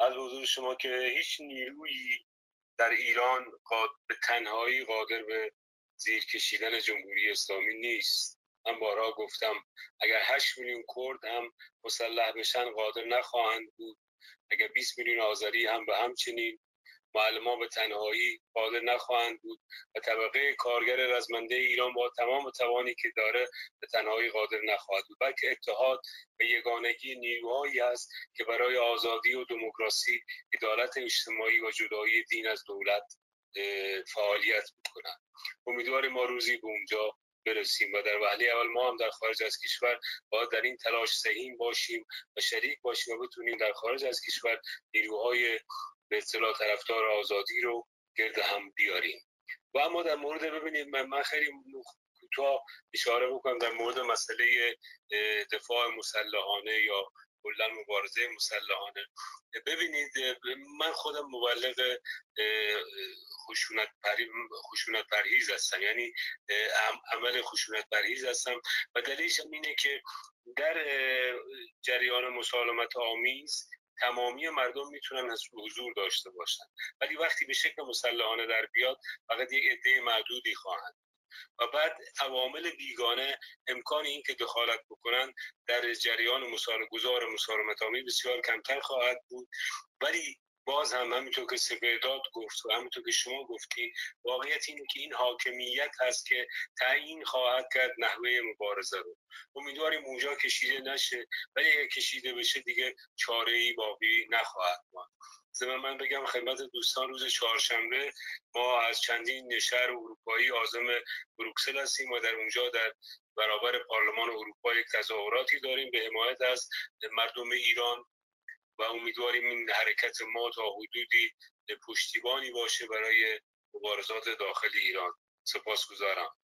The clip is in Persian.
از حضور شما که هیچ نیرویی در ایران به تنهایی قادر به زیر کشیدن جمهوری اسلامی نیست. من بارها گفتم اگر 8 میلیون کرد هم مسلح بشن قادر نخواهند بود. اگر 20 میلیون آذری هم به همچنین. معلمان به تنهایی قادر نخواهند بود و طبقه کارگر رزمنده ایران با تمام توانی که داره به تنهایی قادر نخواهد بود. بلکه اتحاد و یگانگی نیروهایی است که برای آزادی و دموکراسی عدالت اجتماعی و جدایی دین از دولت فعالیت می‌کنند. امیدواریم ما روزی به اونجا برسیم و در وحله اول ما هم در خارج از کشور باید در این تلاش سهیم باشیم و شریک باشیم و بتونیم در خارج از کشور نیروهای به اصطلاح طرفدار آزادی رو گرد هم بیاریم. و اما در مورد ببینید من, من خیلی کوتاه اشاره بکنم در مورد مسئله دفاع مسلحانه یا کلا مبارزه مسلحانه. ببینید من خودم مبلغ خشونت, خشونت پرهیز هستم. یعنی عمل خشونت پرهیز هستم. و دلیلش اینه که در جریان مسالمت آمیز تمامی مردم می‌تونن حضور داشته باشن. ولی وقتی به شکل مسلحانه در بیاد فقط یک عده معدودی خواهند و بعد عوامل بیگانه امکان این که دخالت بکنن در جریان گذار مسالمت آمیز بسیار کمتر خواهد بود. ولی باز هم همینطور که سپرداد گفت و همینطور که شما گفتی واقعیت اینه که این حاکمیت هست که تعیین خواهد کرد نحوه مبارزه رو. امیدواریم اونجا کشیده نشه ولی اگر کشیده بشه دیگه چاره ای باقی نخواهد ماند. زمان من بگم خدمت دوستان روز چهارشنبه ما از چندین شهر اروپایی آزم بروکسل هستیم و در اونجا در برابر پارلمان اروپا یک تظاهراتی داریم. به حمایت از مردم ایران و امیدواریم این حرکت ما تا حدودی پشتیبانی باشه برای مبارزات داخل ایران. سپاسگزارم.